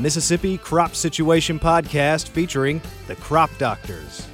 Mississippi Crop Situation Podcast featuring the Crop Doctors.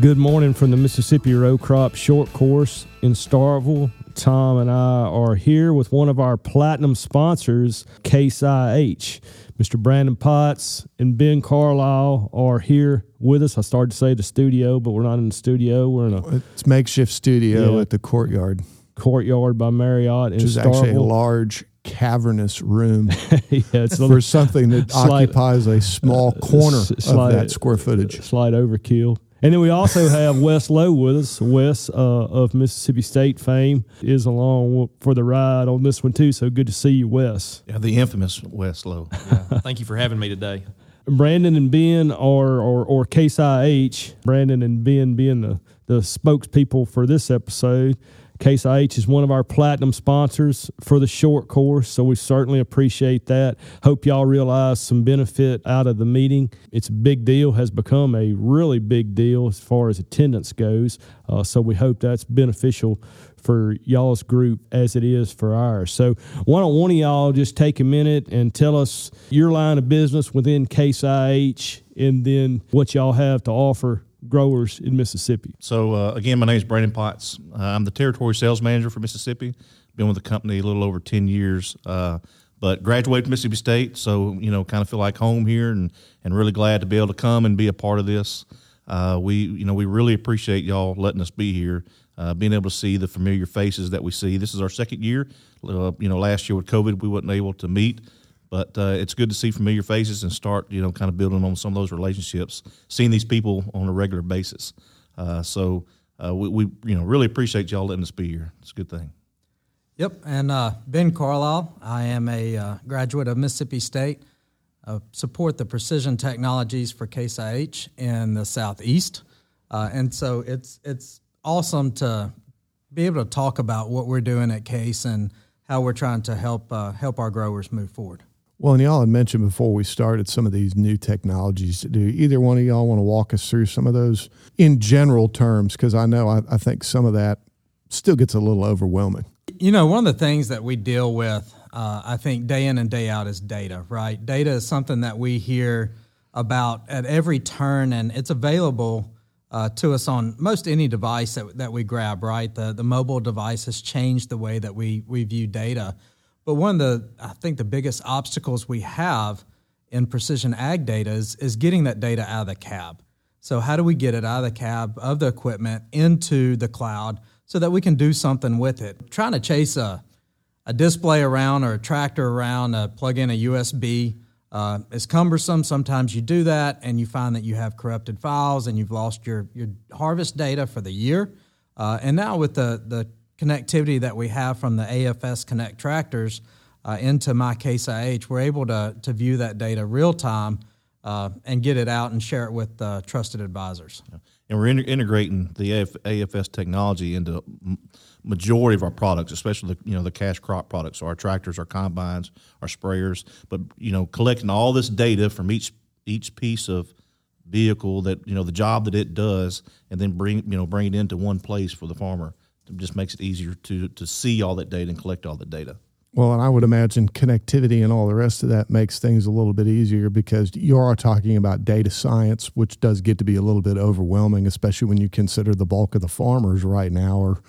Good morning from the Mississippi Row Crop Short Course in Starkville. Tom and I are here with one of our platinum sponsors, Case IH. Mr. Brandon Potts and Ben Carlisle are here with us. I started to say the studio, but we're not in the studio. We're in a It's makeshift studio Yeah. at the courtyard, courtyard by Marriott in which is actually a large cavernous room yeah, it's a for something that Slight- occupies a small corner s- of that square footage. slight overkill. And then we also have Wes Lowe with us. Wes uh, of Mississippi State fame is along for the ride on this one too. So good to see you, Wes. Yeah, the infamous Wes Lowe. Thank you for having me today. Brandon and Ben are or or Case IH. Brandon and Ben being the the spokespeople for this episode. Case IH is one of our platinum sponsors for the short course, so we certainly appreciate that. Hope y'all realize some benefit out of the meeting. It's a big deal, has become a really big deal as far as attendance goes. Uh, so we hope that's beneficial for y'all's group as it is for ours. So why don't one of y'all just take a minute and tell us your line of business within Case IH and then what y'all have to offer growers in Mississippi. So uh, again, my name is Brandon Potts. Uh, I'm the territory sales manager for Mississippi. Been with the company a little over ten years, uh, but graduated from Mississippi State, so you know, kind of feel like home here, and and really glad to be able to come and be a part of this. Uh, we you know we really appreciate y'all letting us be here, uh, being able to see the familiar faces that we see. This is our second year. Uh, you know, last year with COVID, we wasn't able to meet. But uh, it's good to see familiar faces and start, you know, kind of building on some of those relationships, seeing these people on a regular basis. Uh, so uh, we, we, you know, really appreciate y'all letting us be here. It's a good thing. Yep, and uh, Ben Carlisle. I am a uh, graduate of Mississippi State. Uh, support the precision technologies for Case IH in the southeast, and so it's it's awesome to be able to talk about what we're doing at Case and how we're trying to help uh, help our growers move forward. Well, and y'all had mentioned before we started some of these new technologies to do. Either one of y'all want to walk us through some of those in general terms? Because I know I, I think some of that still gets a little overwhelming. You know, one of the things that we deal with, uh, I think, day in and day out is data, right? Data is something that we hear about at every turn, and it's available uh, to us on most any device that, that we grab, right? The, the mobile device has changed the way that we, we view data. But one of the, I think, the biggest obstacles we have in precision ag data is, is getting that data out of the cab. So, how do we get it out of the cab of the equipment into the cloud so that we can do something with it? Trying to chase a, a display around or a tractor around, uh, plug in a USB uh, is cumbersome. Sometimes you do that and you find that you have corrupted files and you've lost your, your harvest data for the year. Uh, and now, with the, the connectivity that we have from the AFS Connect tractors uh, into my Case IH, we're able to, to view that data real time uh, and get it out and share it with uh, trusted advisors. And we're in, integrating the AF, AFS technology into majority of our products, especially the you know the cash crop products, so our tractors, our combines, our sprayers. But you know, collecting all this data from each each piece of vehicle that you know the job that it does, and then bring you know bring it into one place for the farmer. It just makes it easier to to see all that data and collect all that data. Well, and I would imagine connectivity and all the rest of that makes things a little bit easier because you are talking about data science, which does get to be a little bit overwhelming, especially when you consider the bulk of the farmers right now are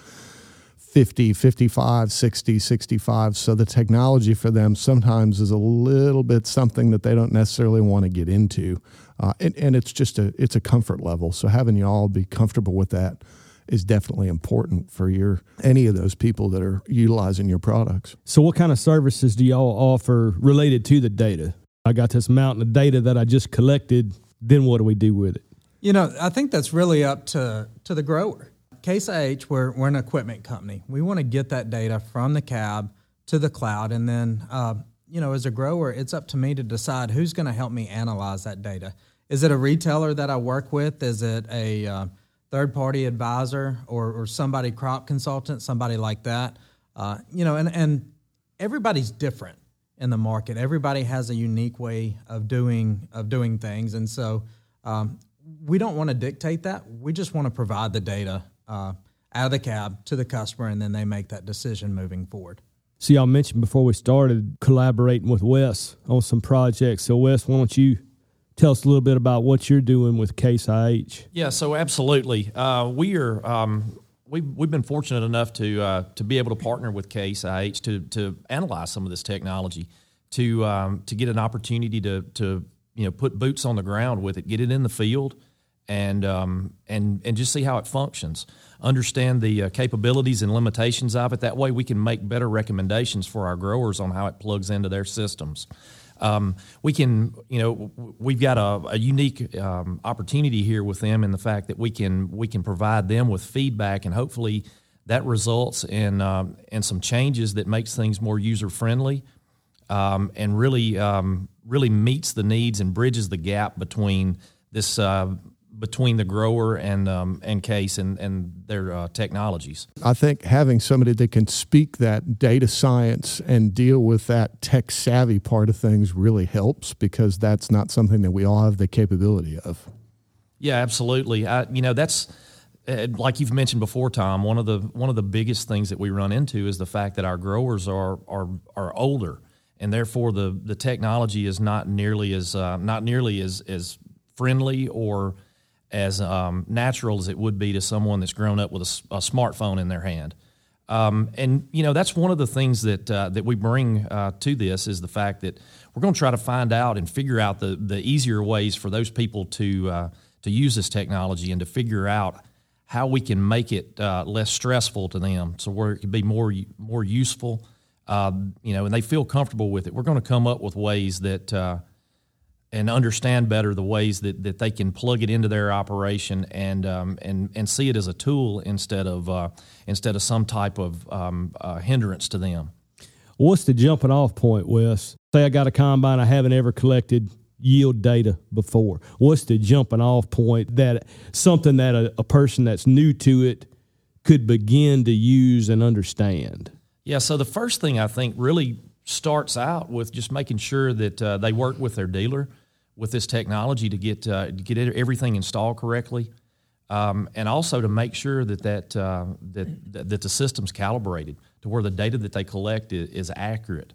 50, 55, 60, 65. So the technology for them sometimes is a little bit something that they don't necessarily want to get into. Uh, and, and it's just a it's a comfort level. So having you all be comfortable with that is definitely important for your any of those people that are utilizing your products. So, what kind of services do y'all offer related to the data? I got this mountain of data that I just collected. Then what do we do with it? You know, I think that's really up to, to the grower. Case IH, we're, we're an equipment company. We want to get that data from the cab to the cloud. And then, uh, you know, as a grower, it's up to me to decide who's going to help me analyze that data. Is it a retailer that I work with? Is it a uh, third party advisor or, or somebody crop consultant, somebody like that? Uh, you know, and, and everybody's different in the market. Everybody has a unique way of doing of doing things, and so um, we don't want to dictate that. We just want to provide the data uh, out of the cab to the customer, and then they make that decision moving forward. So y'all mentioned before we started collaborating with Wes on some projects. So Wes, why don't you tell us a little bit about what you're doing with Case IH? Yeah, so absolutely. Uh, we are um, we've we've been fortunate enough to uh, to be able to partner with Case IH to to analyze some of this technology, to um, to get an opportunity to to you know put boots on the ground with it, get it in the field, and um, and and just see how it functions. Understand the uh, capabilities and limitations of it. That way, we can make better recommendations for our growers on how it plugs into their systems. Um, we can, you know, we've got a, a unique um, opportunity here with them in the fact that we can we can provide them with feedback, and hopefully that results in um, in some changes that makes things more user friendly, um, and really um, really meets the needs and bridges the gap between this uh, between the grower and um, and case and and their uh, technologies. I think having somebody that can speak that data science and deal with that tech savvy part of things really helps because that's not something that we all have the capability of. Yeah, absolutely. I, you know, that's uh, like you've mentioned before, Tom. One of the one of the biggest things that we run into is the fact that our growers are are are older, and therefore the the technology is not nearly as uh, not nearly as as friendly or as um, natural as it would be to someone that's grown up with a, a smartphone in their hand. Um, and you know that's one of the things that uh, that we bring uh, to this is the fact that we're going to try to find out and figure out the the easier ways for those people to uh, to use this technology and to figure out how we can make it uh, less stressful to them, so where it can be more more useful. Um, you know, and they feel comfortable with it. We're going to come up with ways that uh, and understand better the ways that, that they can plug it into their operation and um, and and see it as a tool instead of uh, instead of some type of um, uh, hindrance to them. What's the jumping off point, Wes? Say I got a combine I haven't ever collected yield data before. What's the jumping off point that something that a, a person that's new to it could begin to use and understand? Yeah, so the first thing I think really starts out with just making sure that uh, they work with their dealer with this technology to get uh, to get everything installed correctly, um, and also to make sure that that, uh, that that the system's calibrated to where the data that they collect is, is accurate.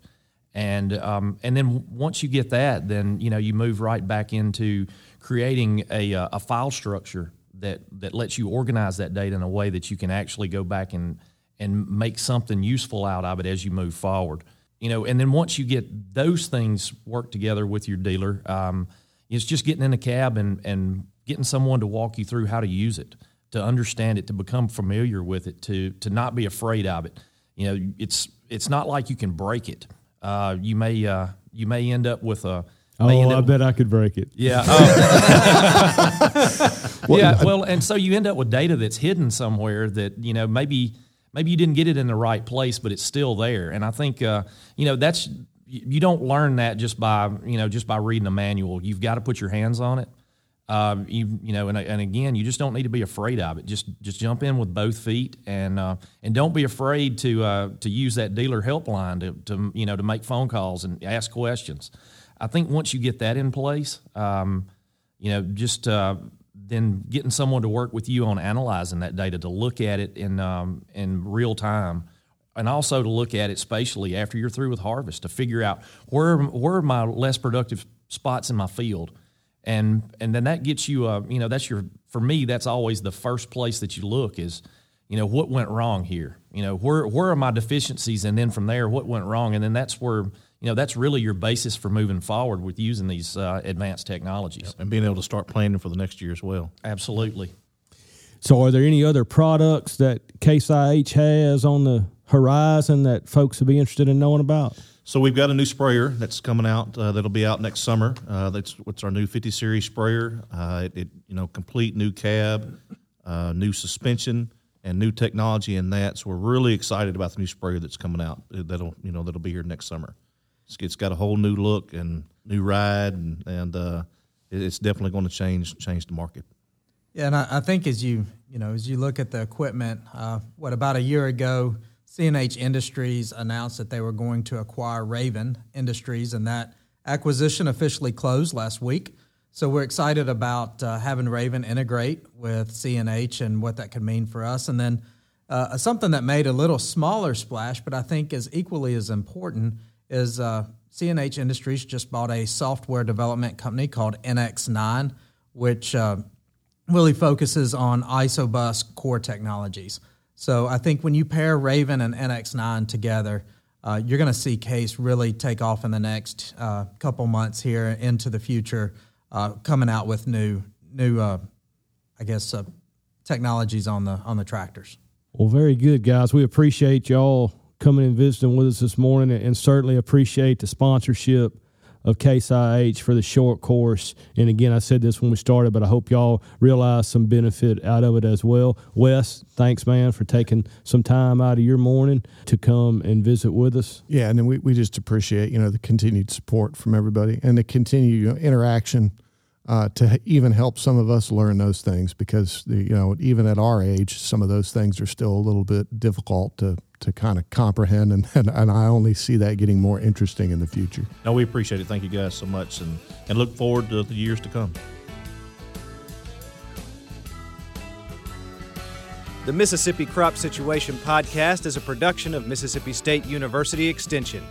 And um, and then once you get that, then you know you move right back into creating a, uh, a file structure that that lets you organize that data in a way that you can actually go back and and make something useful out of it as you move forward you know, and then once you get those things work together with your dealer, um, it's just getting in a cab and, and getting someone to walk you through how to use it, to understand it, to become familiar with it, to to not be afraid of it. You know, it's it's not like you can break it. Uh, you may uh, you may end up with a Oh, I bet I could break it. Yeah. Oh. yeah. Well, and so you end up with data that's hidden somewhere that you know maybe maybe you didn't get it in the right place, but it's still there. And I think uh, you know that's you don't learn that just by you know just by reading a manual. You've got to put your hands on it. Um, you you know, and, and again, you just don't need to be afraid of it. Just just jump in with both feet, and uh, and don't be afraid to uh, to use that dealer helpline to, to you know to make phone calls and ask questions. I think once you get that in place, um, you know, just uh, then getting someone to work with you on analyzing that data to look at it in um, in real time and also to look at it spatially after you're through with harvest to figure out where where are my less productive spots in my field. And and then that gets you uh, you know that's your for me that's always the first place that you look is you know what went wrong here? You know where where are my deficiencies? And then from there what went wrong? And then that's where you know that's really your basis for moving forward with using these uh, advanced technologies yep. and being able to start planning for the next year as well. Absolutely. So, are there any other products that Case IH has on the horizon that folks would be interested in knowing about? So we've got a new sprayer that's coming out uh, that'll be out next summer. Uh, that's what's our new 50 series sprayer. Uh, it, it, you know complete new cab, uh, new suspension, and new technology in that. So we're really excited about the new sprayer that's coming out. That'll you know that'll be here next summer. It's, it's got a whole new look and new ride, and, and uh, it's definitely going to change change the market. Yeah, and I, I, think as you you know as you look at the equipment, uh, what about a year ago, CNH Industries announced that they were going to acquire Raven Industries, and that acquisition officially closed last week. So we're excited about uh, having Raven integrate with CNH and what that could mean for us, and then Uh, something that made a little smaller splash, but I think is equally as important, is uh, CNH Industries just bought a software development company called NX9, which uh, really focuses on ISOBUS core technologies. So I think when you pair Raven and NX9 together, uh, you're going to see Case really take off in the next uh, couple months here into the future, uh, coming out with new new, uh, I guess, uh, technologies on the on the tractors. Well, very good, guys. We appreciate y'all coming and visiting with us this morning, and certainly appreciate the sponsorship of Case IH for the short course. And again, I said this when we started, but I hope y'all realize some benefit out of it as well. Wes, thanks, man, for taking some time out of your morning to come and visit with us. Yeah, and then we, we just appreciate, you know, the continued support from everybody and the continued you know, interaction uh, to even help some of us learn those things because, the, you know, even at our age, some of those things are still a little bit difficult to to kind of comprehend, and, and, and I only see that getting more interesting in the future. No, we appreciate it. Thank you guys so much, and and look forward to the years to come. The Mississippi Crop Situation Podcast is a production of Mississippi State University Extension.